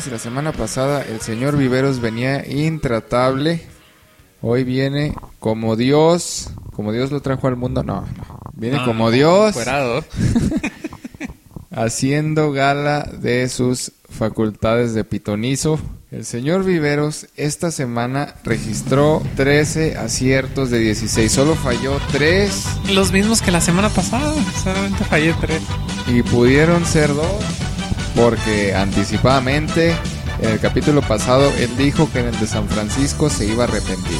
si la semana pasada el señor Viveros venía intratable, hoy viene como Dios, como Dios lo trajo al mundo, no, no. viene No, como no, Dios, haciendo gala de sus facultades de pitonizo. El señor Viveros esta semana registró 13 aciertos de 16, solo falló 3 Los mismos que la semana pasada. Solamente fallé tres. y pudieron ser dos porque anticipadamente en el capítulo pasado él dijo que en el de San Francisco se iba a arrepentir.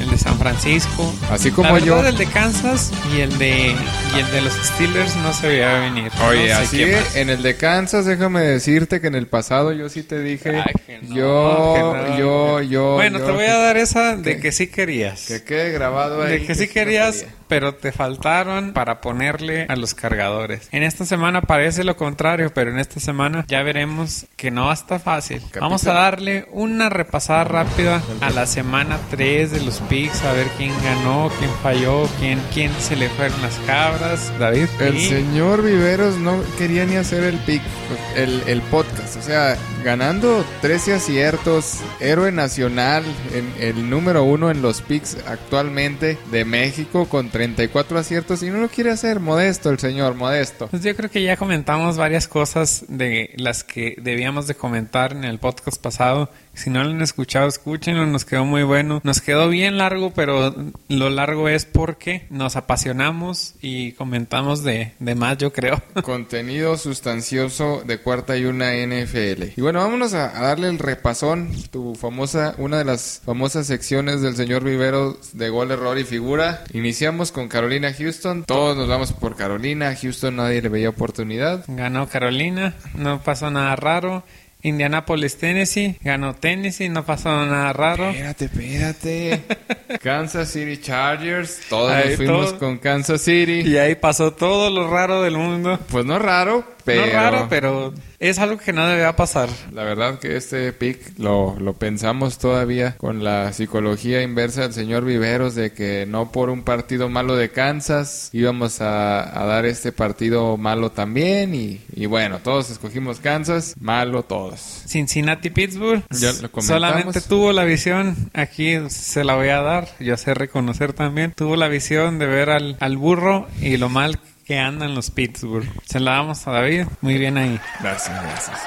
El de San Francisco. Así como la yo. verdad, el de Kansas y el de y el de los Steelers no se veía venir. Oye, No sé así más. en el de Kansas, déjame decirte que en el pasado yo sí te dije, Ay, que no, yo, que no, yo, yo, Bueno, yo, te voy a dar esa de que- que sí querías. que quede grabado ahí. De que sí querías, quería. Pero te faltaron para ponerle a los cargadores. En esta semana parece lo contrario, pero en esta semana ya veremos que no está fácil. Vamos a darle una repasada rápida a la semana 3 de los picks, a ver quién ganó, quién falló, quién, quién se le fueron las cabras. David. El y- señor Viveros no quería ni hacer el pick, el, el podcast. O sea, ganando 13 aciertos, héroe nacional, en, el número uno en los picks actualmente de México con 34 aciertos y no lo quiere hacer. Modesto el señor, modesto. Pues yo creo que ya comentamos varias cosas de las que debíamos de comentar en el podcast pasado. Si no lo han escuchado, escúchenlo, nos quedó muy bueno. Nos quedó bien largo, pero lo largo es porque nos apasionamos y comentamos de, de más, yo creo. Contenido sustancioso de cuarta y una NFL. Y bueno, vámonos a, a darle el repasón, tu famosa, una de las famosas secciones del señor Vivero de gol, error y figura. Iniciamos con Carolina Houston. Todos nos vamos por Carolina. Houston nadie le veía oportunidad. Ganó Carolina, no pasó nada raro. Indianapolis, Tennessee, ganó Tennessee, no pasó nada raro. Espérate, espérate. Kansas City Chargers. Todos Ahí nos fuimos todo. con Kansas City. Y ahí pasó todo lo raro del mundo. Pues no raro, pero... No raro, pero es algo que no debía pasar. La verdad que este pick lo, lo pensamos todavía con la psicología inversa del señor Viveros de que no por un partido malo de Kansas íbamos a, a dar este partido malo también y, y bueno, todos escogimos Kansas, malo todos. Cincinnati Pittsburgh Ya lo comentamos. solamente tuvo la visión aquí se la voy a dar yo sé reconocer también tuvo la visión de ver al, al burro y lo mal que andan los Pittsburgh. Se la damos a David muy bien ahí. Gracias, gracias.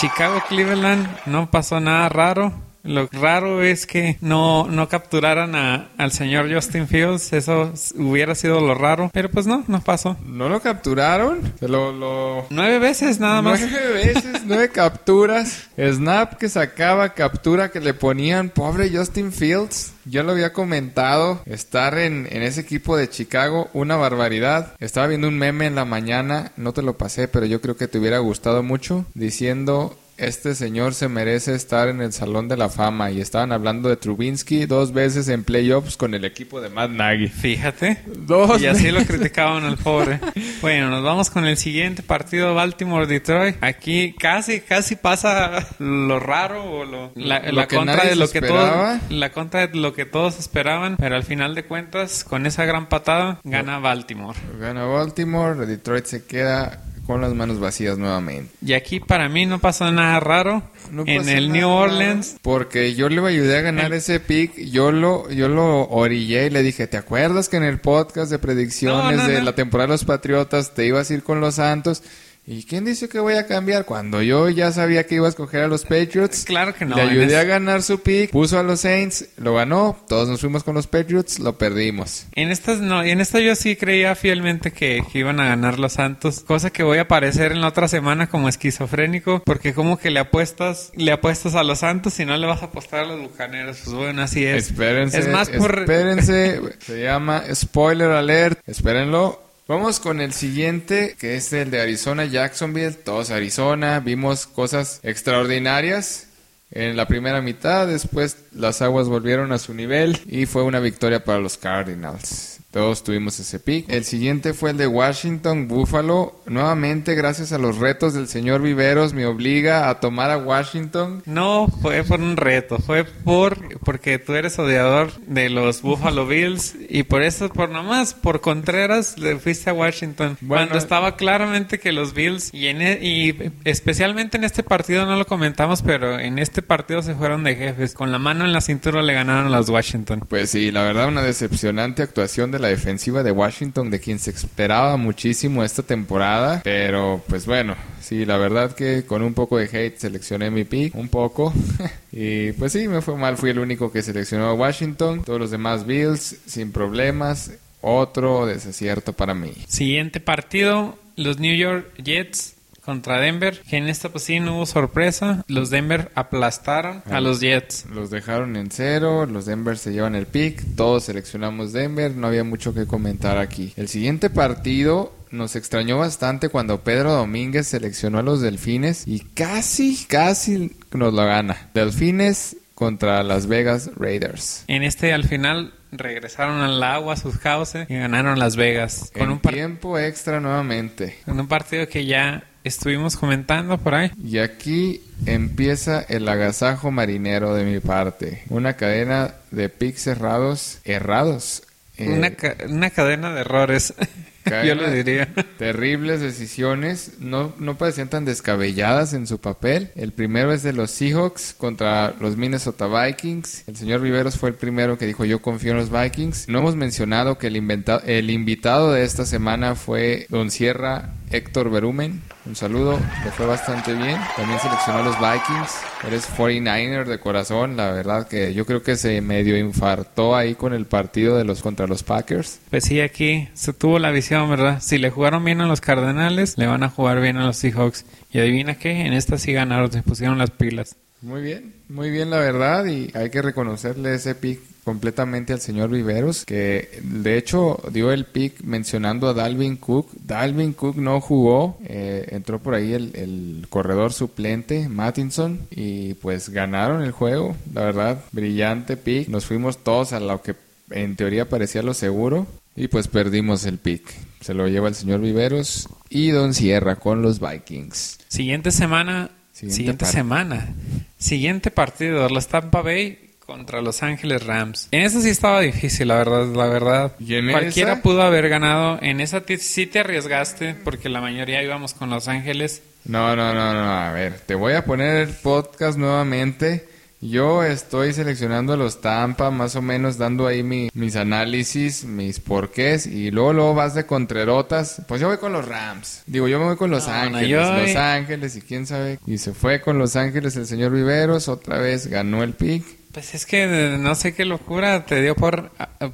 Chicago Cleveland no pasó nada raro lo raro es que no, no capturaran a, al señor Justin Fields. Eso hubiera sido lo raro. Pero pues no, no pasó. ¿No lo capturaron? Se lo... lo... Nueve veces nada más. Nueve veces, nueve capturas. Snap que sacaba, captura que le ponían. Pobre Justin Fields. Yo lo había comentado. Estar en, en ese equipo de Chicago, una barbaridad. Estaba viendo un meme en la mañana. No te lo pasé, pero yo creo que te hubiera gustado mucho. Diciendo. Este señor se merece estar en el Salón de la Fama y estaban hablando de Trubinsky dos veces en playoffs con el equipo de Matt Nagy. Fíjate. Dos Y así lo criticaban al pobre. Bueno, nos vamos con el siguiente partido Baltimore-Detroit. Aquí casi, casi pasa lo raro o lo, la, Lo la que contra de lo se que esperaba. todos, la contra de lo que todos esperaban. Pero al final de cuentas, con esa gran patada, gana Baltimore. Gana Baltimore, Detroit se queda con las manos vacías nuevamente. Y aquí para mí no pasó nada raro. No en pasa el New raro, Orleans, Porque yo le ayudé a ganar El- ese pick. Yo lo, yo lo orillé y le dije, ¿te acuerdas que en el podcast de predicciones No, no, de la temporada de los Patriotas te ibas a ir con los Santos? ¿Y quién dice que voy a cambiar? Cuando yo ya sabía que iba a escoger a los Patriots. Claro que no, Le ayudé ese- a ganar su pick. Puso a los Saints. Lo ganó. Todos nos fuimos con los Patriots. Lo perdimos. En estas no, en esta yo sí creía fielmente que, que iban a ganar los Santos, cosa que voy a aparecer en la otra semana como esquizofrénico, porque como que le apuestas, le apuestas a los Santos y no le vas a apostar a los bucaneros, pues bueno, así es. Espérense. Es más por Espérense. Se llama Spoiler Alert. Espérenlo. Vamos con el siguiente, que es el de Arizona Jacksonville. Todos Arizona. Vimos cosas extraordinarias en la primera mitad. Después las aguas volvieron a su nivel y fue una victoria para los Cardinals. Todos tuvimos ese pick. El siguiente fue el de Washington Buffalo. Nuevamente, gracias a los retos del señor Viveros, me obliga a tomar a Washington. No fue por un reto, fue por porque tú eres odiador de los Buffalo Bills y por eso, por nomás, por Contreras, le fuiste a Washington. cuando estaba claramente que los Bills, y, en, e, y especialmente en este partido no lo comentamos, pero en este partido se fueron de jefes. Con la mano en la cintura le ganaron a los Washington. Pues sí, la verdad, una decepcionante actuación de la defensiva de Washington, de quien se esperaba muchísimo esta temporada. Pero pues bueno, sí, la verdad que con un poco de hate seleccioné mi pick, un poco. y pues sí, me fue mal, fui el único que seleccionó a Washington. Todos los demás Bills, sin problemas. Otro desacierto para mí. Siguiente partido, los New York Jets contra Denver, que en esta pues sí no hubo sorpresa. Los Denver aplastaron a, los Jets. Los dejaron en cero, los Denver se llevan el pick, todos seleccionamos Denver, no había mucho que comentar aquí. El siguiente partido nos extrañó bastante cuando Pedro Domínguez seleccionó a los Delfines y casi, casi nos lo gana. Delfines contra Las Vegas Raiders. En este al final regresaron al agua, a sus cauces y ganaron Las Vegas. Con un tiempo extra nuevamente. Con un partido que ya estuvimos comentando por ahí. Y aquí empieza el agasajo marinero de mi parte. Una cadena de pics cerrados, errados. una, eh, una cadena de errores. Yo lo diría. Terribles decisiones, no, no parecían tan descabelladas en su papel. El primero es de los Seahawks contra los Minnesota Vikings. El señor Viveros fue el primero que dijo yo confío en los Vikings. No hemos mencionado que el, el invitado de esta semana fue Don Sierra Héctor Berumen. Un saludo, le fue bastante bien. También seleccionó a los Vikings. Eres 49er de corazón. La verdad que yo creo que se medio infartó ahí con el partido de los contra los Packers. Pues sí, aquí se tuvo la visión, ¿verdad? Si le jugaron bien a los Cardenales, le van a jugar bien a los Seahawks. Y adivina qué, en esta sí ganaron, se pusieron las pilas. Muy bien, muy bien la verdad y hay que reconocerle ese pick completamente al señor Viveros, que de hecho dio el pick mencionando a Dalvin Cook. Dalvin Cook no jugó, eh, entró por ahí el, el, corredor suplente, Mattinson, y pues ganaron el juego. La verdad, brillante pick. Nos fuimos todos a lo que en teoría parecía lo seguro. Y pues perdimos el pick. Se lo lleva el señor Viveros y Don Sierra con los Vikings. Siguiente semana. Siguiente, semana. Siguiente partido. Los Tampa Bay contra Los Ángeles Rams. En esa sí estaba difícil, la verdad, la verdad. Cualquiera pudo haber ganado. En esa sí te arriesgaste porque la mayoría íbamos con Los Ángeles. No, no, no, no. A ver, te voy a poner el podcast nuevamente. Yo estoy seleccionando los Tampa, más o menos dando ahí mis análisis, mis porqués, y luego, luego vas de contrerotas. Pues yo voy con los Rams. Digo, yo me voy con Los Ángeles. Los Ángeles, y quién sabe. Y se fue con Los Ángeles el señor Viveros, otra vez ganó el pick. Pues es que no sé qué locura te dio por,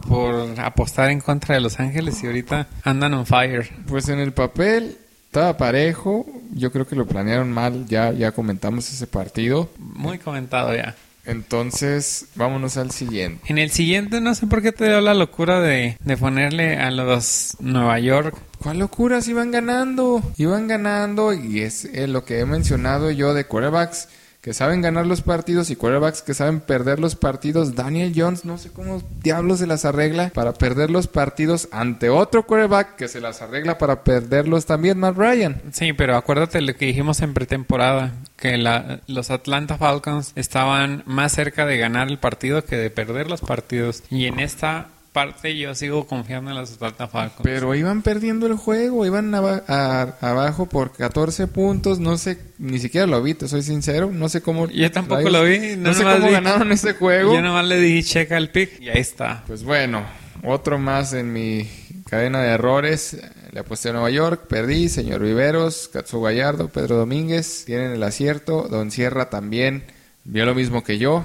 por apostar en contra de Los Ángeles y ahorita andan on fire. Pues en el papel estaba parejo, yo creo que lo planearon mal, ya, ya comentamos ese partido. Muy comentado ya. Entonces, vámonos al siguiente. En el siguiente no sé por qué te dio la locura de, de ponerle a los Nueva York. ¿Cuál locura? Si iban ganando. Iban ganando y es eh, lo que he mencionado yo de quarterbacks que saben ganar los partidos y quarterbacks que saben perder los partidos. Daniel Jones, no sé cómo diablos se las arregla para perder los partidos ante otro quarterback que se las arregla para perderlos también, Matt Ryan. Sí, pero acuérdate lo que dijimos en pretemporada, que la, los Atlanta Falcons estaban más cerca de ganar el partido que de perder los partidos. Y en esta parte yo sigo confiando en las Atlanta Falcons. Pero iban perdiendo el juego, iban abajo por 14 puntos, no sé, ni siquiera lo vi, te soy sincero, no sé cómo... Yo tampoco lo vi, no, sé cómo ganaron ese juego. Yo nomás le di checa al pick y ahí está. Pues bueno, otro más en mi cadena de errores. Le aposté a Nueva York, perdí, señor Viveros, Katsu Gallardo, Pedro Domínguez, tienen el acierto, Don Sierra también vio lo mismo que yo.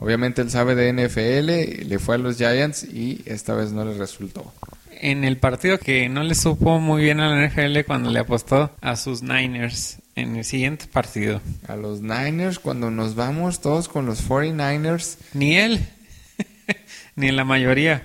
Obviamente él sabe de NFL, le fue a los Giants y esta vez no le resultó. En el partido que no le supo muy bien a la NFL cuando le apostó a sus Niners en el siguiente partido. A los Niners cuando nos vamos todos con los 49ers. Ni él, ni la mayoría.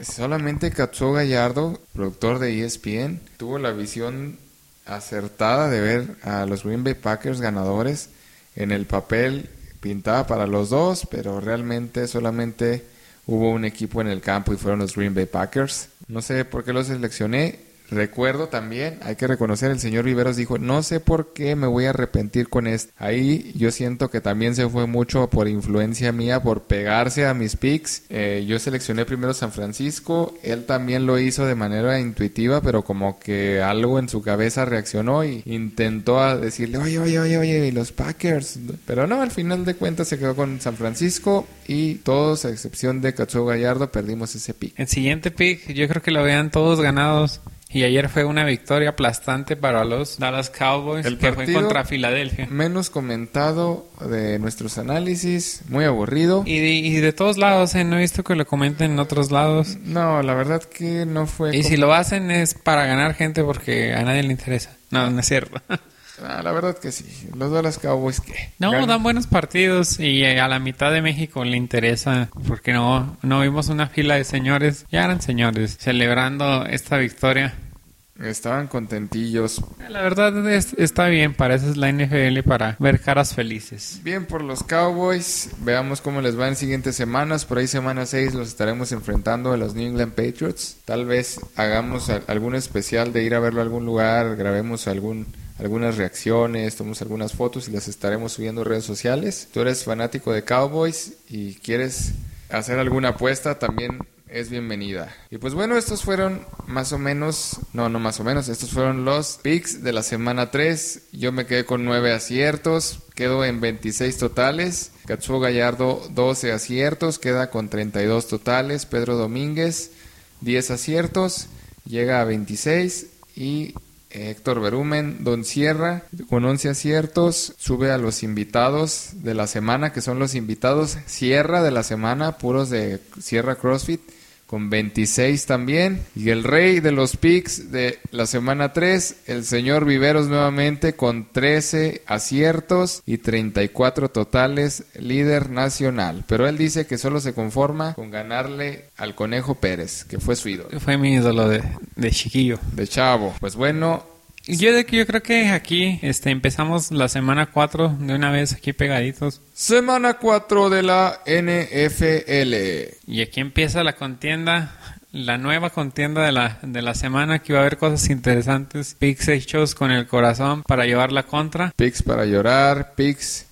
Solamente Katsuo Gallardo, productor de ESPN, tuvo la visión acertada de ver a los Green Bay Packers ganadores en el papel pintaba para los dos, pero realmente solamente hubo un equipo en el campo y fueron los Green Bay Packers. No sé por qué los seleccioné. Recuerdo también, hay que reconocer, el señor Viveros dijo, no sé por qué me voy a arrepentir con esto. Ahí yo siento que también se fue mucho por influencia mía, por pegarse a mis picks. Eh, yo seleccioné primero San Francisco, él también lo hizo de manera intuitiva, pero como que algo en su cabeza reaccionó y intentó decirle, oye, oye, oye, oye, y los Packers. Pero no, al final de cuentas se quedó con San Francisco y todos, a excepción de Katsuo Gallardo, perdimos ese pick. El siguiente pick, yo creo que lo vean todos ganados. Y ayer fue una victoria aplastante para los Dallas Cowboys, El que fue contra Filadelfia. Menos comentado de nuestros análisis, muy aburrido. Y de, y de todos lados, ¿eh? no he visto que lo comenten en otros lados. No, la verdad que no fue... Y como- si lo hacen es para ganar gente porque a nadie le interesa. No, no es cierto. Ah, la verdad que sí. Los Dallas Cowboys, ¿qué? No, Ganan. dan buenos partidos y eh, a la mitad de México le interesa porque no, no vimos una fila de señores, ya eran señores, celebrando esta victoria. Estaban contentillos. La verdad es- está bien, para eso es la NFL, para ver caras felices. Bien por los Cowboys. Veamos cómo les va en siguientes semanas. Por ahí semana 6 los estaremos enfrentando a los New England Patriots. Tal vez hagamos algún especial de ir a verlo a algún lugar, grabemos algún algunas reacciones, tomemos algunas fotos y las estaremos subiendo a redes sociales. Tú eres fanático de Cowboys y quieres hacer alguna apuesta, también es bienvenida. Y pues bueno, estos fueron más o menos, no, no más o menos, estos fueron los picks de la semana 3. Yo me quedé con 9 aciertos, quedo en 26 totales. Katsuo Gallardo 12 aciertos, queda con 32 totales. Pedro Domínguez 10 aciertos, llega a 26 y Héctor Berumen, Don Sierra, con 11 aciertos, sube a los invitados de la semana, que son los invitados Sierra de la semana, puros de Sierra CrossFit, con 26 también. Y el rey de los picks de la semana 3, el señor Viveros nuevamente, con 13 aciertos y 34 totales, líder nacional. Pero él dice que solo se conforma con ganarle al Conejo Pérez, que fue su ídolo. Fue mi ídolo de, de chiquillo. De chavo. Pues bueno, Yo, de que yo creo que aquí este, empezamos la semana 4 de una vez aquí pegaditos. Semana 4 de la NFL. Y aquí empieza la contienda, la nueva contienda de la, de la semana, que va a haber cosas interesantes. Picks hechos con el corazón para llevar la contra. Picks para llorar, picks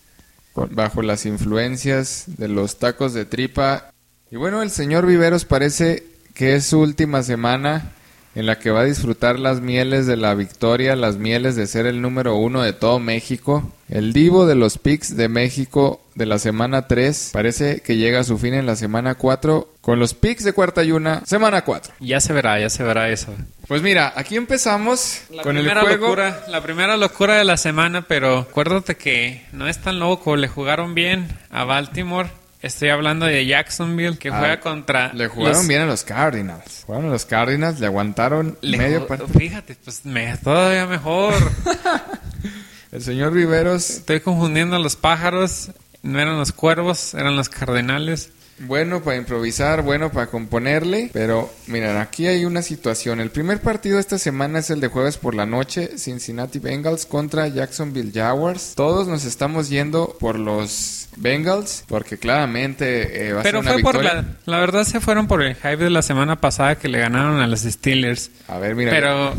bajo las influencias de los tacos de tripa. Y bueno, el señor Viveros parece que es su última semana en la que va a disfrutar las mieles de la victoria, las mieles de ser el número uno de todo México. El divo de los picks de México de la semana 3 parece que llega a su fin en la semana 4 con los picks de cuarta y una, semana 4. Ya se verá, ya se verá eso. Pues mira, aquí empezamos La con el primera juego. locura, la primera locura de la semana, pero acuérdate que no es tan loco, le jugaron bien a Baltimore. Estoy hablando de Jacksonville que Ah, juega contra Le jugaron los- bien a los Cardinals. Jugaron a los Cardinals, le aguantaron le medio partido. Fíjate, pues me, todavía mejor. El señor Riveros, Estoy confundiendo a los pájaros. No eran los cuervos, eran los cardenales. Bueno para improvisar, bueno para componerle. Pero miren, aquí hay una situación. El primer partido de esta semana es el de jueves por la noche. Cincinnati Bengals contra Jacksonville Jaguars. Todos nos estamos yendo por los Bengals porque claramente eh, va a Pero ser una fue por la... La verdad se fueron por el hype de la semana pasada que le ganaron a los Steelers. A ver, mira. Pero...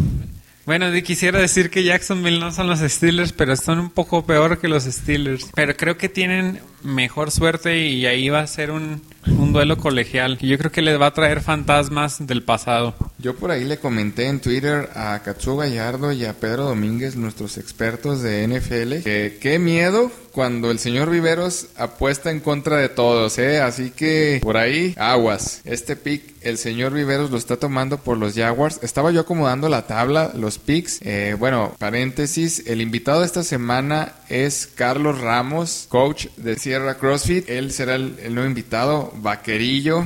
Bueno, quisiera decir que Jacksonville no son los Steelers, pero están un poco peor que los Steelers. Pero creo que tienen mejor suerte y ahí va a ser un, un duelo colegial. Yo creo que les va a traer fantasmas del pasado. Yo por ahí le comenté en Twitter a Katsuo Gallardo y a Pedro Domínguez, nuestros expertos de NFL, que qué miedo cuando el señor Viveros apuesta en contra de todos, ¿eh? Así que por ahí, aguas. Este pick, el señor Viveros lo está tomando por los Jaguars. Estaba yo acomodando la tabla, los picks. Eh, bueno, paréntesis, el invitado de esta semana es Carlos Ramos, coach de Sierra CrossFit. Él será el, el nuevo invitado, vaquerillo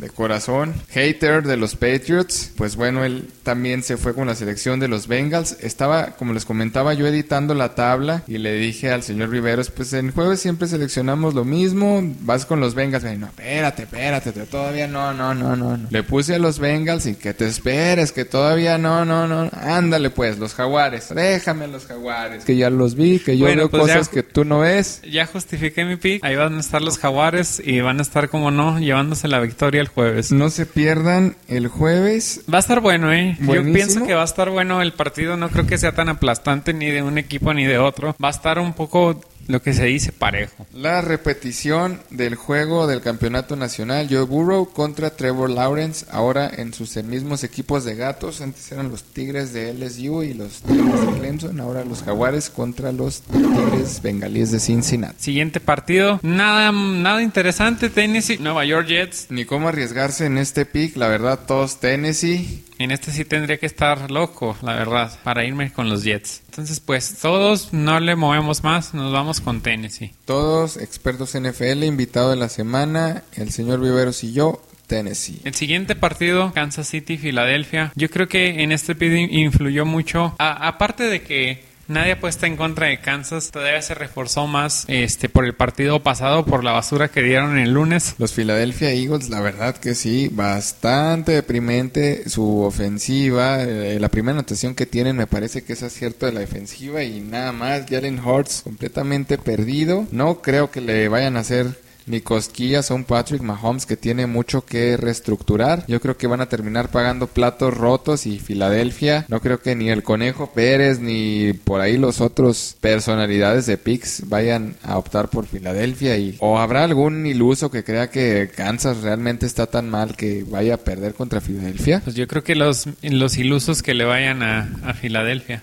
de corazón, hater de los Patriots, pues bueno, él también se fue con la selección de los Bengals. Estaba, como les comentaba, yo editando la tabla y le dije al señor Riveros, pues en jueves siempre seleccionamos lo mismo, vas con los Bengals. Y no, espérate, espérate, todavía no, no, no, no, no. Le puse a los Bengals y que te esperes, que todavía no, no, no. Ándale pues, los jaguares, déjame los jaguares. Que ya los vi, que yo veo pues cosas que tú no ves. Ya justifiqué mi pick, ahí van a estar los jaguares y van a estar, como no, llevándose la victoria el jueves. No se pierdan el jueves. Va a estar bueno, ¿eh? Yo pienso que va a estar bueno el partido. No creo que sea tan aplastante ni de un equipo ni de otro. Va a estar un poco lo que se dice parejo. La repetición del juego del campeonato nacional, Joe Burrow contra Trevor Lawrence, ahora en sus mismos equipos de gatos, antes eran los Tigres de LSU y los Tigres de Clemson, ahora los Jaguares contra los Tigres bengalíes de Cincinnati. Siguiente partido, nada, nada interesante, Tennessee, Nueva York Jets. Ni cómo arriesgarse en este pick, la verdad todos Tennessee. En este sí tendría que estar loco, la verdad, para irme con los Jets. Entonces, pues todos no le movemos más, nos vamos con Tennessee. Todos expertos NFL, invitado de la semana, el señor Viveros y yo, Tennessee. El siguiente partido, Kansas City, Filadelfia. Yo creo que en este pick influyó mucho, aparte de que Nadie apuesta en contra de Kansas. Todavía se reforzó más este por el partido pasado, por la basura que dieron el lunes. Los Philadelphia Eagles, la verdad que sí, bastante deprimente su ofensiva. Eh, la primera anotación que tienen me parece que es acierto de la defensiva y nada más. Jalen Hurts completamente perdido. No creo que le vayan a hacer ni cosquillas a un Patrick Mahomes que tiene mucho que reestructurar. Yo creo que van a terminar pagando platos rotos y Filadelfia. No creo que ni el Conejo Pérez ni por ahí los otros personalidades de Pix vayan a optar por Filadelfia y o habrá algún iluso que crea que Kansas realmente está tan mal que vaya a perder contra Filadelfia. Pues yo creo que los, los ilusos que le vayan a, a Filadelfia.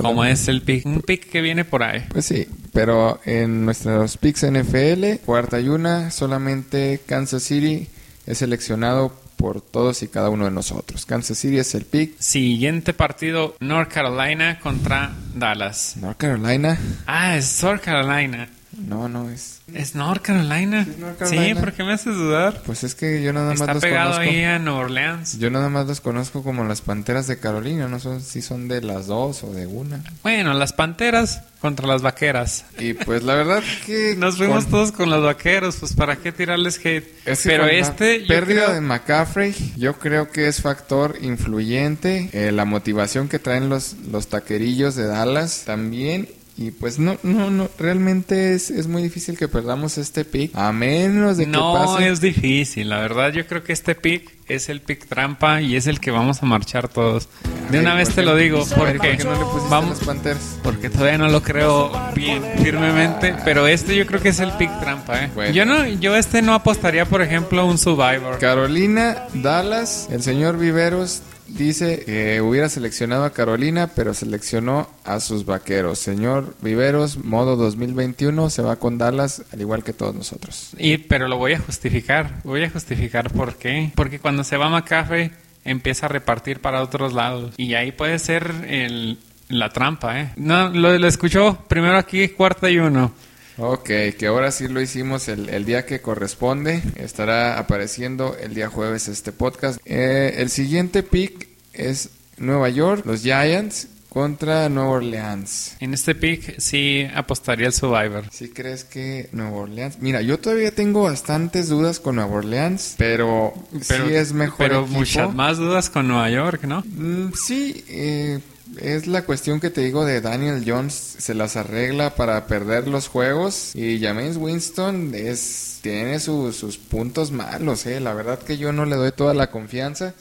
Como es el pick, un pick que viene por ahí. Pues sí, pero en nuestros picks NFL, cuarta y una, solamente Kansas City es seleccionado por todos y cada uno de nosotros. Kansas City es el pick. Siguiente partido, North Carolina contra Dallas. North Carolina. Ah, es North Carolina. No, no es. ¿Es North Carolina? Sí, ¿por qué me haces dudar? Pues es que yo nada más Está pegado ahí a New Orleans. Yo nada más los conozco como las Panteras de Carolina, no sé si son de las dos o de una. Bueno, las Panteras contra las Vaqueras. Y pues la verdad que... Nos fuimos todos con los Vaqueros, pues para qué tirarles hate. Pero este... Pérdida de McCaffrey, yo creo que es factor influyente. Eh, la motivación que traen los, los taquerillos de Dallas también y pues no, no, no, realmente es, es muy difícil que perdamos este pick, a menos de que no, es difícil, la verdad yo creo que este pick es el pick trampa y es el que vamos a marchar todos. De una vez te lo digo, porque no le vamos, Panthers? Porque todavía no lo creo bien firmemente, pero este yo creo que es el pick trampa, ¿eh? Yo no, yo este no apostaría, por ejemplo, un Survivor. Carolina, Dallas, el señor Viveros dice que hubiera seleccionado a Carolina, pero seleccionó a sus vaqueros. Señor Viveros, modo 2021, se va con Dallas, al igual que todos nosotros. Y, pero lo voy a justificar. Voy a justificar por qué. Porque cuando se va McCaffrey, empieza a repartir para otros lados. Y ahí puede ser el, la trampa, ¿eh? No, lo, lo escuchó primero aquí, cuarta y uno. Ok, que ahora sí lo hicimos el, día que corresponde. Estará apareciendo el día jueves este podcast. Eh, el siguiente pick es Nueva York, los Giants contra Nueva Orleans. En este pick sí apostaría el Survivor. ¿Sí crees que Nueva Orleans? Mira, yo todavía tengo bastantes dudas con Nueva Orleans, pero, sí es mejor. Pero muchas más dudas con Nueva York, ¿no? Mm, sí, eh, es la cuestión que te digo de Daniel Jones, se las arregla para perder los juegos y James Winston es tiene sus puntos malos, eh. la verdad que yo no le doy toda la confianza,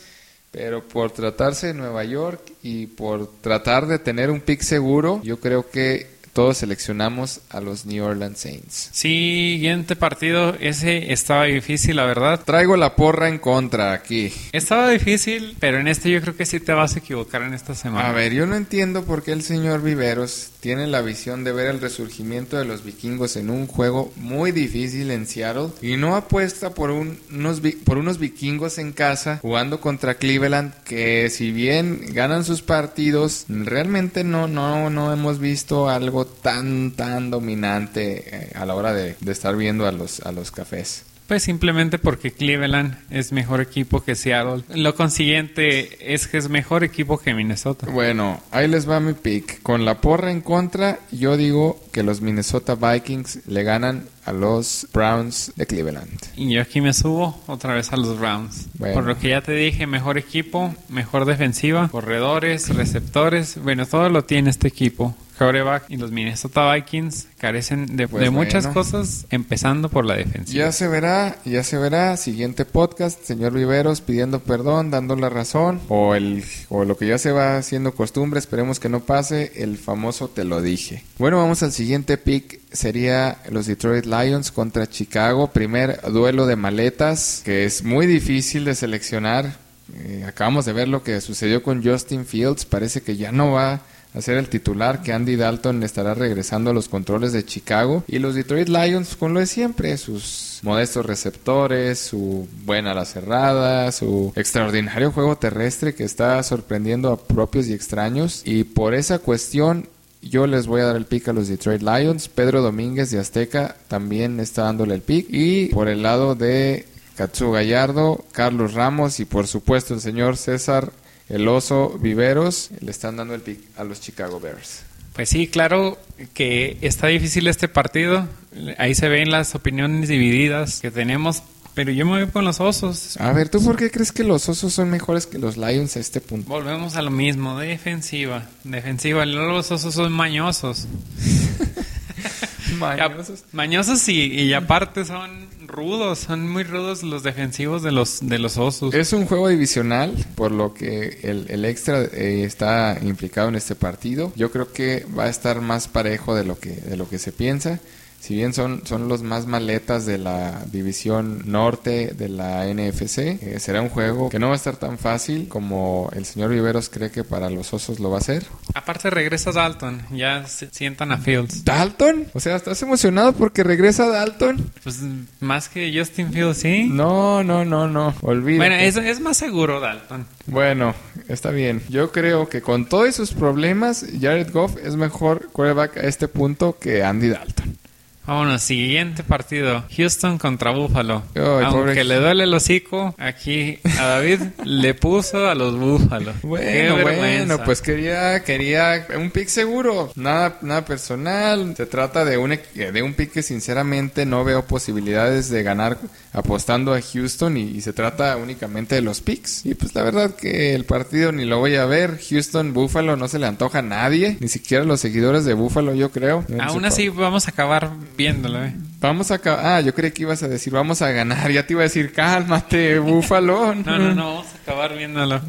pero por tratarse de Nueva York y por tratar de tener un pick seguro, yo creo que todos seleccionamos a los New Orleans Saints. Siguiente partido, ese estaba difícil, la verdad. Traigo la porra en contra aquí. Estaba difícil, pero en este yo creo que sí te vas a equivocar en esta semana. A ver, yo no entiendo por qué el señor Viveros tiene la visión de ver el resurgimiento de los vikingos en un juego muy difícil en Seattle y no apuesta por, unos, por unos vikingos en casa jugando contra Cleveland que si bien ganan sus partidos, realmente no, no, no hemos visto algo tan, tan dominante eh, a la hora de, estar viendo a los, a los cafés. Pues simplemente porque Cleveland es mejor equipo que Seattle. Lo consiguiente es que es mejor equipo que Minnesota. Bueno, ahí les va mi pick. Con la porra en contra, yo digo que los Minnesota Vikings le ganan a los Browns de Cleveland. Y yo aquí me subo otra vez a los Browns. Bueno. Por lo que ya te dije, mejor equipo, mejor defensiva, corredores, receptores. Bueno, todo lo tiene este equipo. Quarterback y los Minnesota Vikings carecen de, Pues de muchas bueno. cosas, empezando por la defensiva. Ya se verá, ya se verá. Siguiente podcast, señor Viveros pidiendo perdón, dando la razón. O, el, o lo que ya se va haciendo costumbre, esperemos que no pase, el famoso te lo dije. Bueno, vamos al siguiente pick. Sería los Detroit Lions contra Chicago. Primer duelo de maletas, que es muy difícil de seleccionar. Eh, acabamos de ver lo que sucedió con Justin Fields. Parece que ya no va a ser el titular, que Andy Dalton estará regresando a los controles de Chicago. Y los Detroit Lions, con lo de siempre, sus modestos receptores, su buena ala cerrada, su extraordinario juego terrestre que está sorprendiendo a propios y extraños. Y por esa cuestión, yo les voy a dar el pick a los Detroit Lions. Pedro Domínguez de Azteca también está dándole el pick. Y por el lado de Katsu Gallardo, Carlos Ramos y por supuesto el señor César el oso Viveros le están dando el pick a los Chicago Bears. Pues sí, claro que está difícil este partido. Ahí se ven las opiniones divididas que tenemos. Pero yo me voy con los osos. A ver, ¿tú por qué crees que los osos son mejores que los Lions a este punto? Volvemos a lo mismo, defensiva. Defensiva, los osos son mañosos. Mañosos. Mañosos y, y aparte son rudos, son muy rudos los defensivos de los, de los osos. Es un juego divisional, por lo que el, el extra eh, está implicado en este partido. Yo creo que va a estar más parejo de lo que, de lo que se piensa. Si bien son, son los más maletas de la división norte de la NFC, eh, será un juego que no va a estar tan fácil como el señor Viveros cree que para los osos lo va a ser. Aparte regresa Dalton, ya se sientan a Fields. ¿Dalton? O sea, ¿estás emocionado porque regresa Dalton? Pues más que Justin Fields, ¿sí? No, no, no, no. Olvídate. Bueno, es, es más seguro Dalton. Bueno, está bien. Yo creo que con todos sus problemas, Jared Goff es mejor quarterback a este punto que Andy Dalton. Vámonos, siguiente partido. Houston contra Buffalo. Ay, Aunque pobre- le duele el hocico, aquí a David le puso a los Búfalos. Bueno, bueno, pues quería, quería un pick seguro, nada, nada personal. Se trata de un, de un pick que sinceramente no veo posibilidades de ganar apostando a Houston y, y se trata únicamente de los picks. Y pues la verdad que el partido ni lo voy a ver. Houston, Buffalo no se le antoja a nadie, ni siquiera a los seguidores de Buffalo, yo creo. Aún así vamos a acabar viéndolo, ¿eh? Vamos a acabar. Ah, yo creí que ibas a decir vamos a ganar. Ya te iba a decir cálmate, Búfalo. No, no, no, vamos a acabar viéndolo.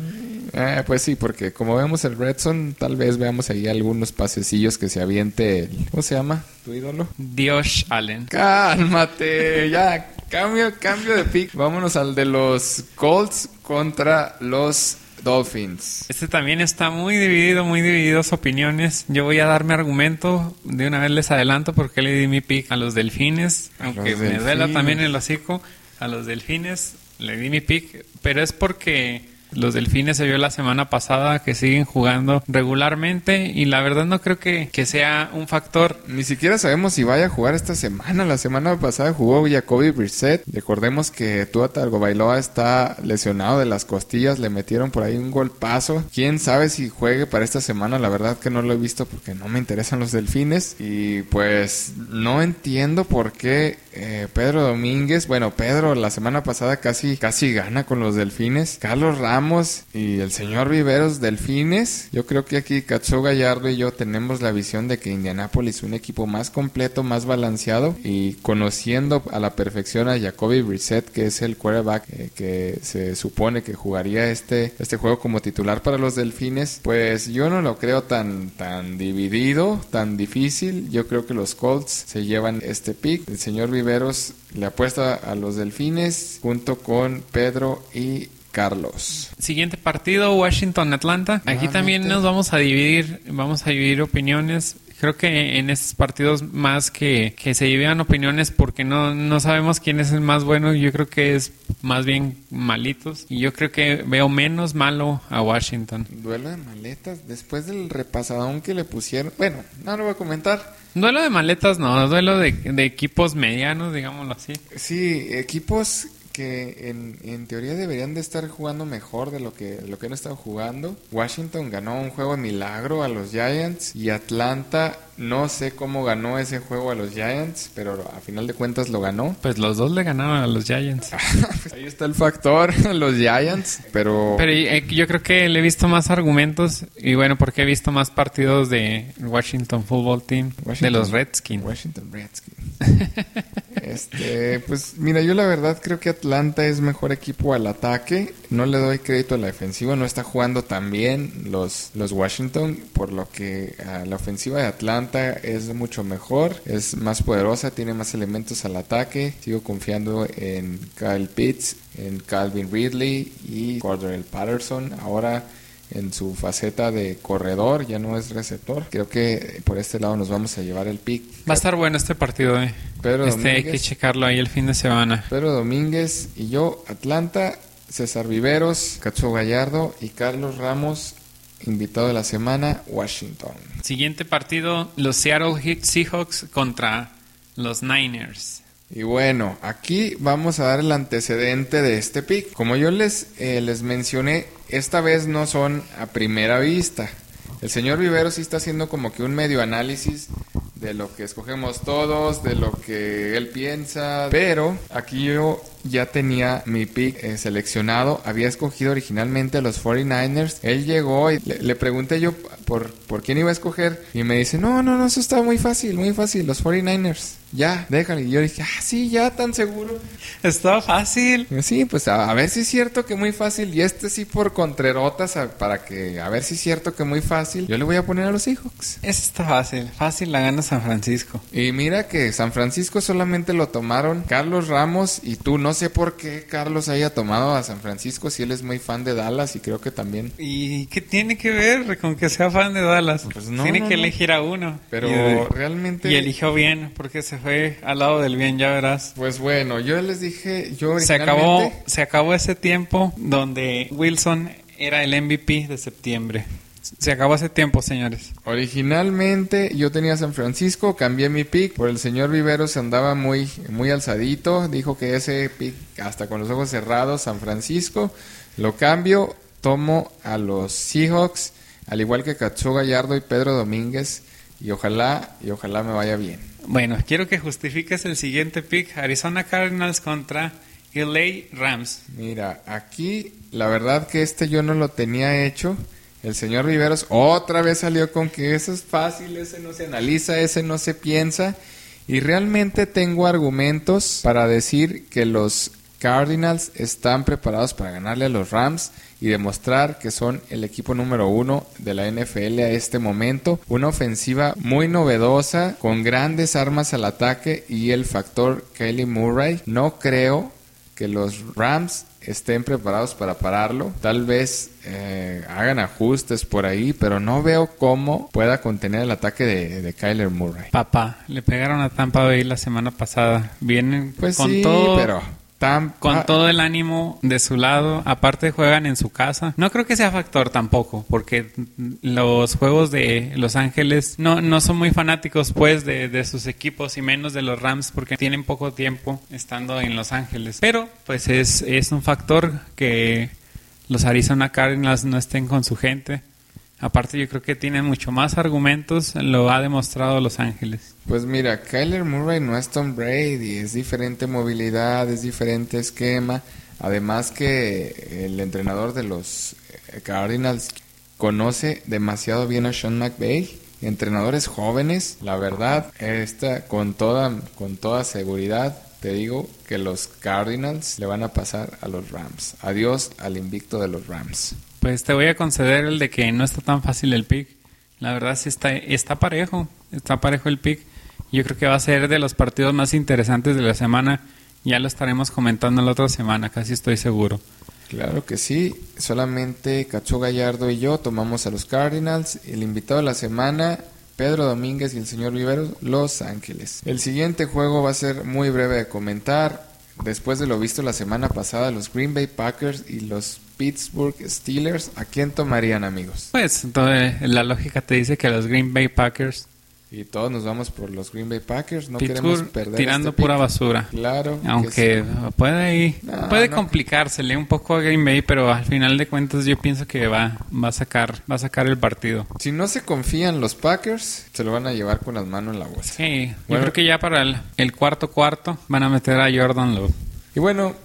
Eh, pues sí, porque como vemos el Redson, tal vez veamos ahí algunos pasecillos que se aviente. el- ¿Cómo se llama? ¿Tu ídolo? Dios Allen. Cálmate, ya. Cambio, cambio de pick. Vámonos al de los Colts contra los Dolphins. Este también está muy dividido, muy divididos opiniones. Yo voy a dar mi argumento. De una vez les adelanto porque le di mi pick a los delfines. Aunque los me duela también el hocico. A los delfines le di mi pick. Pero es porque los delfines se vio la semana pasada que siguen jugando regularmente. Y la verdad no creo que, que sea un factor. Ni siquiera sabemos si vaya a jugar esta semana. La semana pasada jugó Jacoby Brissett. Recordemos que Tua Tagovailoa está lesionado de las costillas. Le metieron por ahí un golpazo. Quién sabe si juegue para esta semana. La verdad que no lo he visto porque no me interesan los delfines. Y pues no entiendo por qué eh, Pedro Domínguez. Bueno, Pedro la semana pasada casi, casi gana con los delfines. Carlos Ramos y el señor Viveros Delfines. Yo creo que aquí Katsu Gallardo y yo tenemos la visión de que Indianapolis es un equipo más completo, más balanceado y conociendo a la perfección a Jacoby Brissett, que es el quarterback eh, que se supone que jugaría este, este juego como titular para los Delfines, pues yo no lo creo tan, tan dividido, tan difícil. Yo creo que los Colts se llevan este pick. El señor Viveros le apuesta a los Delfines junto con Pedro y Carlos. Siguiente partido, Washington-Atlanta. Aquí también nos vamos a dividir, vamos a dividir opiniones. Creo que en estos partidos más que, que se llevan opiniones porque no, no sabemos quién es el más bueno, yo creo que es más bien malitos. Y yo creo que veo menos malo a Washington. Duelo de maletas, después del repasadón que le pusieron. Bueno, no lo voy a comentar. Duelo de maletas, no, duelo de, de equipos medianos, digámoslo así. Sí, equipos que en, en, teoría deberían de estar jugando mejor de lo que, lo que han estado jugando. Washington ganó un juego de milagro a los Giants y Atlanta no sé cómo ganó ese juego a los Giants, pero a final de cuentas lo ganó. Pues los dos le ganaron a los Giants. Pues ahí está el factor, los Giants, pero... Pero eh, yo creo que le he visto más argumentos y bueno, porque he visto más partidos de Washington Football Team, de los Redskins. Washington Redskins. Este, pues mira, yo la verdad creo que Atlanta es mejor equipo al ataque. No le doy crédito a la defensiva, no está jugando tan bien los, los Washington, por lo que a la ofensiva de Atlanta es mucho mejor, es más poderosa, tiene más elementos al ataque. Sigo confiando en Kyle Pitts, en Calvin Ridley y Cordell Patterson. Ahora en su faceta de corredor, ya no es receptor. Creo que por este lado nos vamos a llevar el pick. Va a estar bueno este partido, eh. Pero este hay que checarlo ahí el fin de semana. Pedro Domínguez y yo, Atlanta, César Viveros, Cacho Gallardo y Carlos Ramos Invitado de la semana, Washington. Siguiente partido, los Seattle Seahawks contra los Niners. Y bueno, aquí vamos a dar el antecedente de este pick. Como yo les, eh, les mencioné, esta vez no son a primera vista. El señor Vivero sí está haciendo como que un medio análisis de lo que escogemos todos, de lo que él piensa, pero aquí yo ya tenía mi pick eh, seleccionado, había escogido originalmente a los 49ers, él llegó y le, pregunté yo por, por quién iba a escoger y me dice, no, no, no, eso está muy fácil, muy fácil, los 49ers ya, déjale. Y yo dije, ah, sí, ya, tan seguro. Está fácil. Sí, pues a, ver si es cierto que muy fácil. Y este sí por contrerotas, para que, a ver si es cierto que muy fácil. Yo le voy a poner a los Seahawks. Eso está fácil. Fácil la gana San Francisco. Y mira que San Francisco solamente lo tomaron Carlos Ramos y tú. No sé por qué Carlos haya tomado a San Francisco si él es muy fan de Dallas y creo que también. ¿Y qué tiene que ver con que sea fan de Dallas? Pues no, tiene que elegir a uno. Pero realmente. Y eligió bien porque se fue al lado del bien, ya verás. Pues bueno, yo les dije, yo se acabó, se acabó ese tiempo donde Wilson era el MVP de septiembre. Se acabó ese tiempo, señores. Originalmente yo tenía San Francisco, cambié mi pick por el señor Viveros andaba muy muy alzadito, dijo que ese pick hasta con los ojos cerrados San Francisco, lo cambio, tomo a los Seahawks, al igual que Cacho Gallardo y Pedro Domínguez y ojalá y ojalá me vaya bien. Bueno, quiero que justifiques el siguiente pick, Arizona Cardinals contra LA Rams. Mira, aquí la verdad que este yo no lo tenía hecho. El señor Riveros otra vez salió con que eso es fácil, ese no se analiza, ese no se piensa. Y realmente tengo argumentos para decir que los Cardinals están preparados para ganarle a los Rams y demostrar que son el equipo número uno de la NFL a este momento. Una ofensiva muy novedosa, con grandes armas al ataque y el factor Kelly Murray. No creo que los Rams estén preparados para pararlo. Tal vez eh, hagan ajustes por ahí, pero no veo cómo pueda contener el ataque de, Kyler Murray. Papá, le pegaron a Tampa Bay la semana pasada. Vienen pues con sí, todo. Pero con todo el ánimo de su lado. Aparte juegan en su casa. No creo que sea factor tampoco, porque los juegos de Los Ángeles no, no son muy fanáticos pues de, de sus equipos y menos de los Rams porque tienen poco tiempo estando en Los Ángeles. Pero pues es, es un factor que los Arizona Cardinals no estén con su gente. Aparte yo creo que tiene mucho más argumentos, lo ha demostrado Los Ángeles. Pues mira, Kyler Murray no es Tom Brady, es diferente movilidad, es diferente esquema. Además que el entrenador de los eh, Cardinals conoce demasiado bien a Sean McVay. Entrenadores jóvenes, la verdad, está con toda, con toda seguridad te digo que los Cardinals le van a pasar a los Rams. Adiós al invicto de los Rams. Pues te voy a conceder el de que no está tan fácil el pick. La verdad sí está, está parejo, está parejo el pick. Yo creo que va a ser de los partidos más interesantes de la semana. Ya lo estaremos comentando la otra semana, casi estoy seguro. Claro que sí, solamente Cacho Gallardo y yo tomamos a los Cardinals. El invitado de la semana Pedro Domínguez y el señor Viveros, Los Ángeles. El siguiente juego va a ser muy breve de comentar. Después de lo visto la semana pasada, los Green Bay Packers y los Pittsburgh Steelers, ¿a quién tomarían amigos? Pues entonces, la lógica te dice que los Green Bay Packers y todos nos vamos por los Green Bay Packers. No Pittsburgh queremos perder. tirando este pura pick. basura. Claro. que Aunque sí. puede ir, No, puede no. complicársele un poco a Green Bay, pero al final de cuentas yo pienso que va, va a sacar, va a sacar el partido. Si no se confían los Packers, se lo van a llevar con las manos en la bolsa. Sí, yo Bueno. creo que ya para el, el cuarto cuarto van a meter a Jordan Love. Y bueno,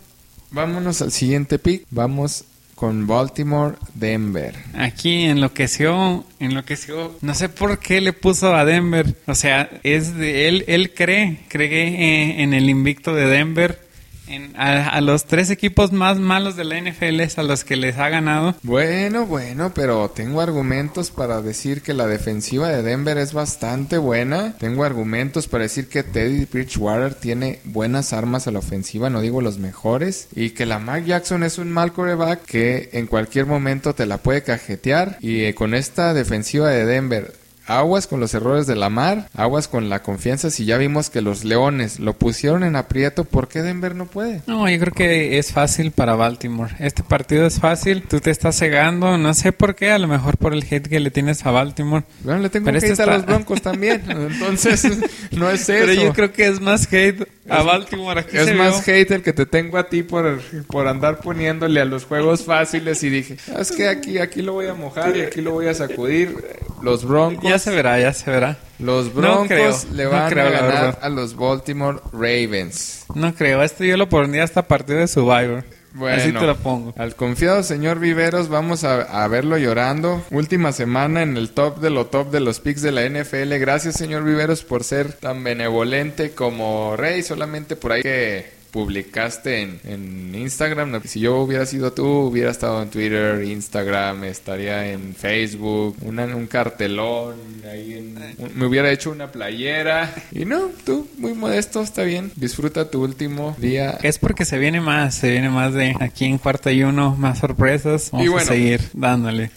vámonos al siguiente pick. Vamos con Baltimore, Denver. Aquí enloqueció, enloqueció. No sé por qué le puso a Denver. O sea, es de él, él cree, cree eh, en el invicto de Denver. En- a, los tres equipos más malos de la NFL es a los que les ha ganado. Bueno, bueno, pero tengo argumentos para decir que la defensiva de Denver es bastante buena. Tengo argumentos para decir que Teddy Bridgewater tiene buenas armas a la ofensiva, no digo los mejores. Y que la Mark Jackson es un mal coreback que en cualquier momento te la puede cajetear. Y eh, con esta defensiva de Denver, Aguas con los errores de Lamar, aguas con la confianza. Si ya vimos que los Leones lo pusieron en aprieto, ¿por qué Denver no puede? No, yo creo que es fácil para Baltimore. Este partido es fácil. Tú te estás cegando. No sé por qué. A lo mejor por el hate que le tienes a Baltimore. Bueno, le tengo Pero que este a está- los Broncos también. Entonces, no es eso. Pero yo creo que es más hate a Baltimore. Aquí Es se más vio- hate el que te tengo a ti por, por andar poniéndole a los juegos fáciles y dije, "Ah, es que aquí, aquí lo voy a mojar y aquí lo voy a sacudir. Los Broncos, Ya se verá, ya se verá. los No Broncos creo, le no van creo, a ganar a los Baltimore Ravens. No creo. Este yo lo pondría hasta partido de Survivor. Bueno, Así te lo pongo. Al confiado señor Viveros vamos a, a verlo llorando. Última semana en el top de lo top de los picks de la NFL. Gracias señor Viveros por ser tan benevolente como Rey. Solamente por ahí que publicaste en, en Instagram. Si yo hubiera sido tú, hubiera estado en Twitter, Instagram, estaría en Facebook, una- un cartelón, ahí en- un- me hubiera hecho una playera. Y no, tú, muy modesto, está bien. Disfruta tu último día Es porque se viene más, se viene más de aquí en cuarta y uno, más sorpresas. Vamos Y bueno. a seguir dándole.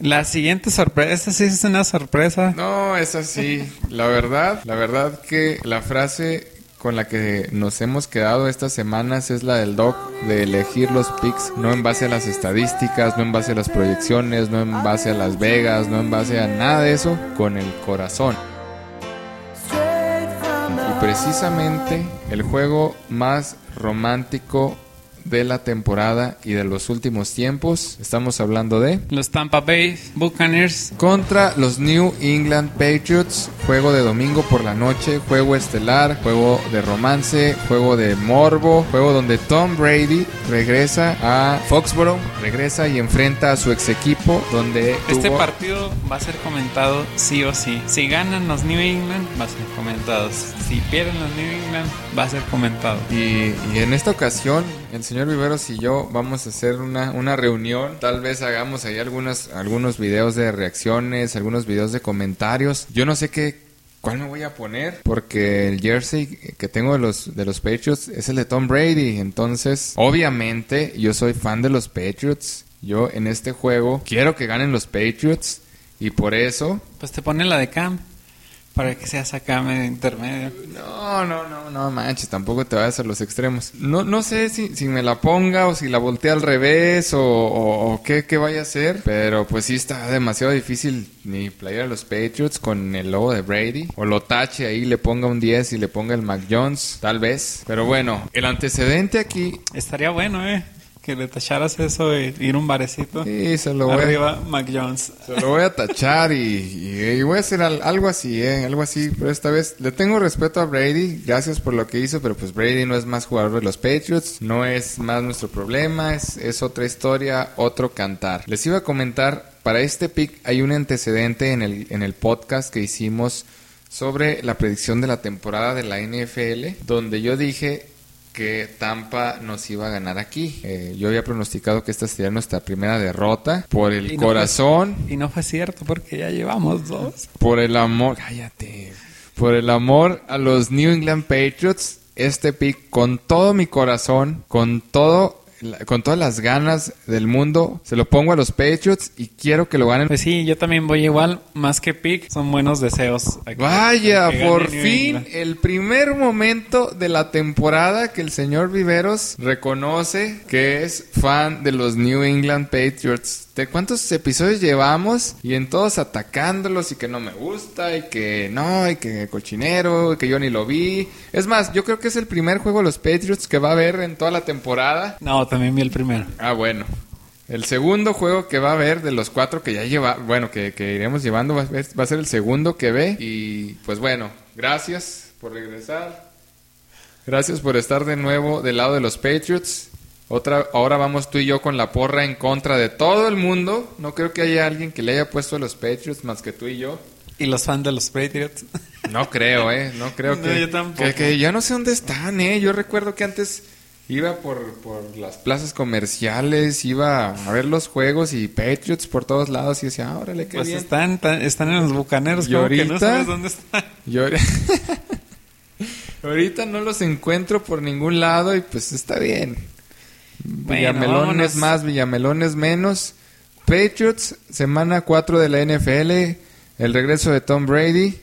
La siguiente sorpresa, esta sí es una sorpresa. No, es así. La verdad, la verdad que la frase con la que nos hemos quedado estas semanas es la del doc de elegir los picks no en base a las estadísticas, no en base a las proyecciones, no en base a Las Vegas, no en base a nada de eso, con el corazón. Y precisamente el juego más romántico de la temporada y de los últimos tiempos, estamos hablando de Los Tampa Bay Buccaneers contra los New England Patriots. Juego de domingo por la noche, juego estelar, juego de romance, juego de morbo, juego donde Tom Brady regresa a Foxborough, regresa y enfrenta a su ex equipo donde Este tuvo- partido va a ser comentado sí o sí. Si ganan los New England, va a ser comentado. Si pierden los New England, va a ser comentado. Y, y en esta ocasión, el señor Viveros y yo vamos a hacer una, una reunión. Tal vez hagamos ahí algunos, algunos videos de reacciones, algunos videos de comentarios. Yo no sé qué, cuál me voy a poner, porque el jersey que tengo de los, de los Patriots es el de Tom Brady. Entonces, obviamente, yo soy fan de los Patriots. Yo en este juego quiero que ganen los Patriots. Y por eso Pues te ponen la de Cam para que seas acá medio intermedio. No, no, no, no manches, tampoco te vayas a los extremos. No, no sé si, si me la ponga o si la voltee al revés o, o- o qué, qué vaya a hacer, pero pues sí está demasiado difícil ni playar a los Patriots con el logo de Brady o lo tache ahí, le ponga un 10 y le ponga el Mac Jones, tal vez. Pero bueno, el antecedente aquí, Estaría bueno, eh. Que le tacharas eso y ir a un barecito. sí, se lo voy a... Arriba, Mac Jones. Se lo voy a tachar y, y- y voy a hacer al- algo así, ¿eh? Algo así, pero esta vez le tengo respeto a Brady, gracias por lo que hizo, pero pues Brady no es más jugador de los Patriots, no es más nuestro problema, es, es otra historia, otro cantar. Les iba a comentar, para este pick hay un antecedente en el, en el podcast que hicimos sobre la predicción de la temporada de la NFL, donde yo dije que Tampa nos iba a ganar aquí. Eh, yo había pronosticado que esta sería nuestra primera derrota por el Y no corazón, Y no fue cierto porque ya llevamos dos. por el amor, cállate, por el amor a los New England Patriots. Este pick con todo mi corazón, con todo con todas las ganas del mundo, se lo pongo a los Patriots y quiero que lo ganen. Pues sí, yo también voy igual, más que pick, son buenos deseos. Vaya, por fin, el primer momento de la temporada que el señor Viveros reconoce que es fan de los New England Patriots. ¿De cuántos episodios llevamos? Y en todos atacándolos y que no me gusta y que no, y que cochinero, y que yo ni lo vi. Es más, yo creo que es el primer juego de los Patriots que va a haber en toda la temporada. No, también vi el primero. Ah, bueno. El segundo juego que va a haber de los cuatro que ya lleva, bueno, que, iremos llevando, va a, ser, el segundo que ve. Y pues bueno, gracias por regresar. Gracias por estar de nuevo del lado de los Patriots. Otra, ahora vamos tú y yo con la porra en contra de todo el mundo. No creo que haya alguien que le haya puesto a los Patriots más que tú y yo. ¿Y los fans de los Patriots? No creo, ¿eh? No creo que, yo tampoco. que, que... ya no sé dónde están, ¿eh? Yo recuerdo que antes iba por, por las plazas comerciales, iba a ver los juegos y Patriots por todos lados y decía, órale, qué pues bien. Están, están en los bucaneros, y ahorita, que no sabes dónde están. ahorita no los encuentro por ningún lado y pues está bien. Villamelón es más, Villamelón es menos. Patriots, semana 4 de la NFL, el regreso de Tom Brady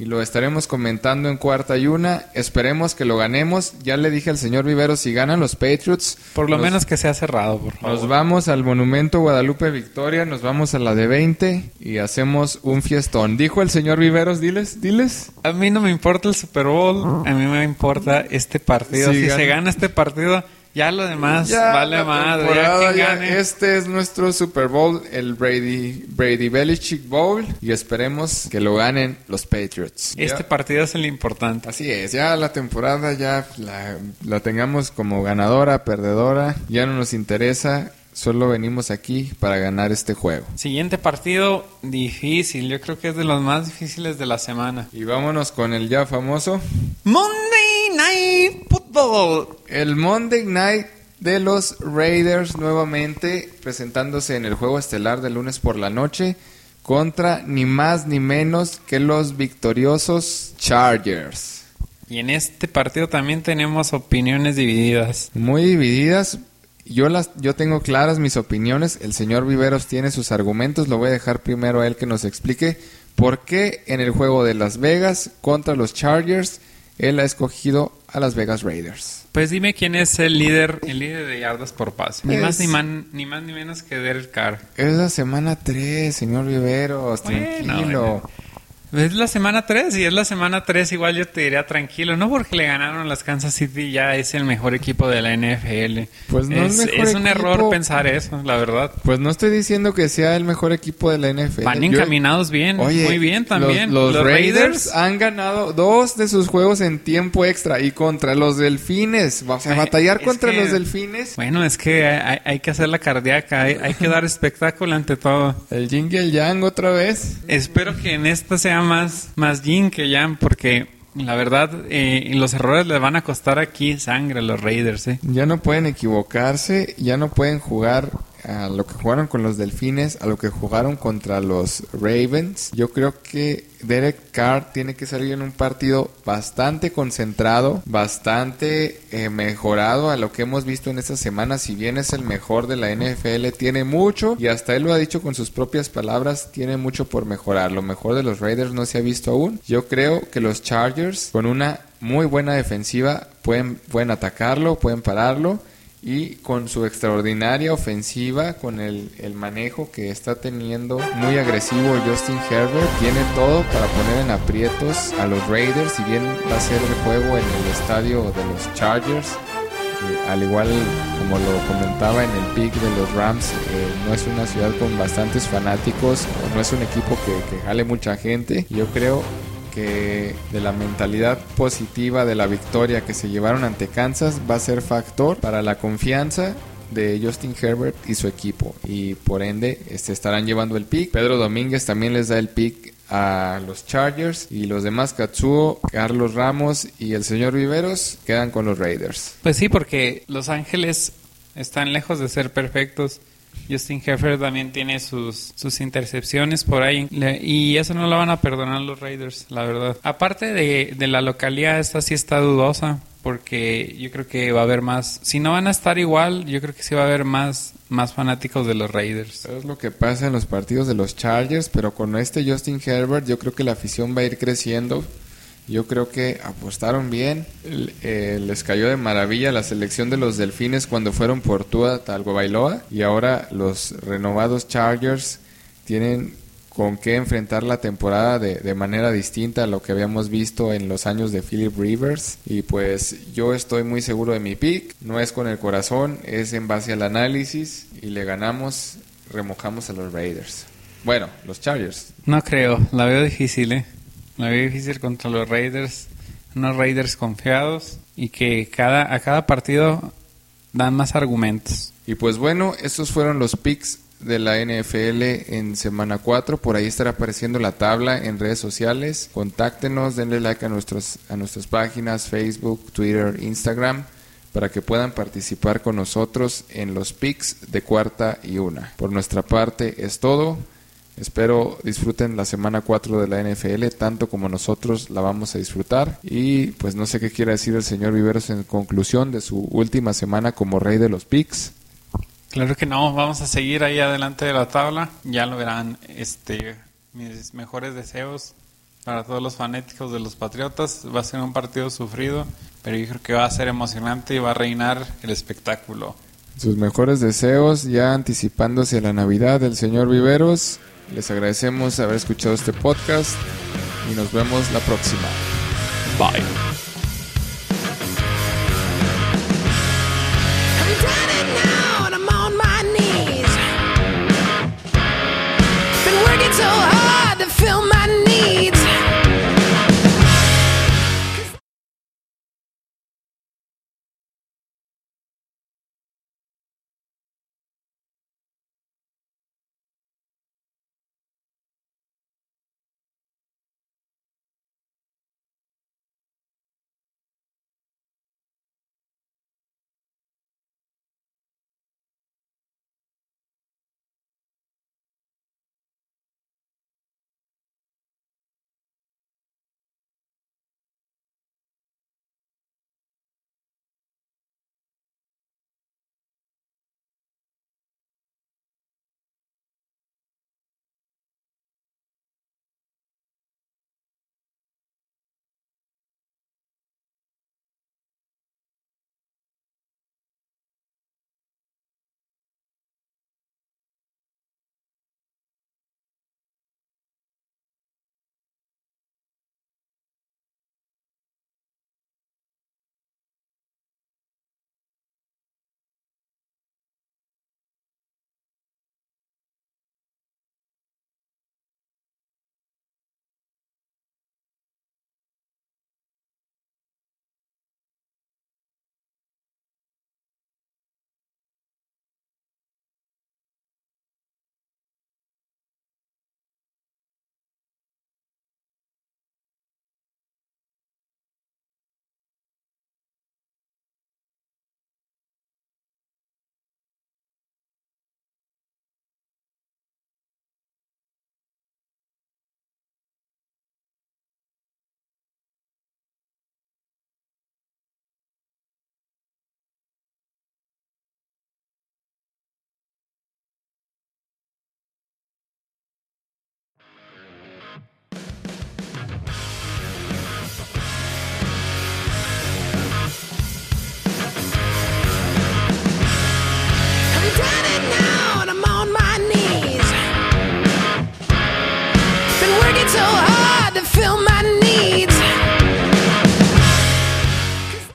y lo estaremos comentando en cuarta y una. Esperemos que lo ganemos. Ya le dije al señor Vivero si ganan los Patriots. Por lo menos que sea cerrado, por favor. Nos vamos al Monumento Guadalupe Victoria, nos vamos a la de 20 y hacemos un fiestón. Dijo el señor Viveros, diles, diles. A mí no me importa el Super Bowl, a mí me importa este partido. si se gana este partido ya lo demás vale madre. este es nuestro Super Bowl, el Brady, Brady Belichick Bowl. Y esperemos que lo ganen los Patriots. Este partido es el importante. Así es, ya la temporada ya la, la tengamos como ganadora, perdedora. Ya no nos interesa solo venimos aquí para ganar este juego. Siguiente partido difícil, yo creo que es de los más difíciles de la semana. Y vámonos con el ya famoso Monday Night Football. El Monday Night de los Raiders nuevamente presentándose en el juego estelar de lunes por la noche contra ni más ni menos que los victoriosos Chargers. Y en este partido también tenemos opiniones divididas. Muy divididas, yo las yo tengo claras mis opiniones, el señor Viveros tiene sus argumentos, lo voy a dejar primero a él que nos explique por qué en el juego de Las Vegas contra los Chargers él ha escogido a Las Vegas Raiders. Pues dime quién es el líder, el líder de yardas por pase. Ni más ni, ni más ni menos que Derek Carr. Es la semana 3, señor Viveros, tranquilo. Es la semana 3 y es la semana 3 igual yo te diría tranquilo, no porque le ganaron las Kansas City ya es el mejor equipo de la NFL. Pues no es, es un error pensar eso, la verdad. Pues no estoy diciendo que sea el mejor equipo de la NFL. Van encaminados bien, muy bien también. Los, Raiders, han ganado dos de sus juegos en tiempo extra y contra los Delfines. O a batallar contra los Delfines. Bueno, es que hay, que hacer la cardíaca, hay, que dar espectáculo ante todo. El Jing y el Yang otra vez. Espero que en esta sea más, más Jin que Jan, porque la verdad, eh, los errores le van a costar aquí sangre a los Raiders. ¿eh? Ya no pueden equivocarse, ya no pueden jugar a lo que jugaron con los Delfines, a lo que jugaron contra los Ravens. Yo creo que Derek Carr tiene que salir en un partido bastante concentrado, bastante eh, mejorado a lo que hemos visto en esta semana. Si bien es el mejor de la NFL, tiene mucho y hasta él lo ha dicho con sus propias palabras, tiene mucho por mejorar. Lo mejor de los Raiders no se ha visto aún. Yo creo que los Chargers con una muy buena defensiva pueden, pueden atacarlo, pueden pararlo y con su extraordinaria ofensiva, con el, manejo que está teniendo muy agresivo Justin Herbert, tiene todo para poner en aprietos a los Raiders, si bien va a ser el juego en el estadio de los Chargers. Eh, al igual como lo comentaba en el pick de los Rams, eh, no es una ciudad con bastantes fanáticos, no es un equipo que, que jale mucha gente. Yo creo que de la mentalidad positiva de la victoria que se llevaron ante Kansas va a ser factor para la confianza de Justin Herbert y su equipo y por ende este, estarán llevando el pick. Pedro Domínguez también les da el pick a los Chargers y los demás Katsuo, Carlos Ramos y el señor Viveros quedan con los Raiders. Pues sí, porque Los Ángeles están lejos de ser perfectos Justin Heffer también tiene sus, sus intercepciones por ahí y eso no lo van a perdonar los Raiders, la verdad. Aparte de, de la localidad, esta sí está dudosa porque yo creo que va a haber más. Si no van a estar igual, yo creo que sí va a haber más, más fanáticos de los Raiders. es lo que pasa en los partidos de los Chargers, pero con este Justin Herbert, yo creo que la afición va a ir creciendo. Yo creo que apostaron bien. Eh, les cayó de maravilla la selección de los Delfines cuando fueron por Tua Bailoa. Y ahora los renovados Chargers tienen con qué enfrentar la temporada de, de, manera distinta a lo que habíamos visto en los años de Philip Rivers. Y pues yo estoy muy seguro de mi pick. No es con el corazón, es en base al análisis. Y le ganamos, remojamos a los Raiders. Bueno, los Chargers. No creo, la veo difícil, ¿eh? La veo difícil contra los Raiders, unos Raiders confiados y que cada, a cada partido dan más argumentos. Y pues bueno, estos fueron los picks de la NFL en semana 4. Por ahí estará apareciendo la tabla en redes sociales. Contáctenos, denle like a, nuestros, a nuestras páginas Facebook, Twitter, Instagram para que puedan participar con nosotros en los picks de cuarta y una. Por nuestra parte es todo. Espero disfruten la semana 4 de la NFL tanto como nosotros la vamos a disfrutar. Y pues no sé qué quiere decir el señor Viveros en conclusión de su última semana como rey de los picks. Claro que no, vamos a seguir ahí adelante de la tabla. Ya lo verán, este, mis mejores deseos para todos los fanáticos de los Patriotas. Va a ser un partido sufrido, pero yo creo que va a ser emocionante y va a reinar el espectáculo. Sus mejores deseos, ya anticipándose a la Navidad del señor Viveros. Les agradecemos haber escuchado este podcast y nos vemos la próxima. Bye.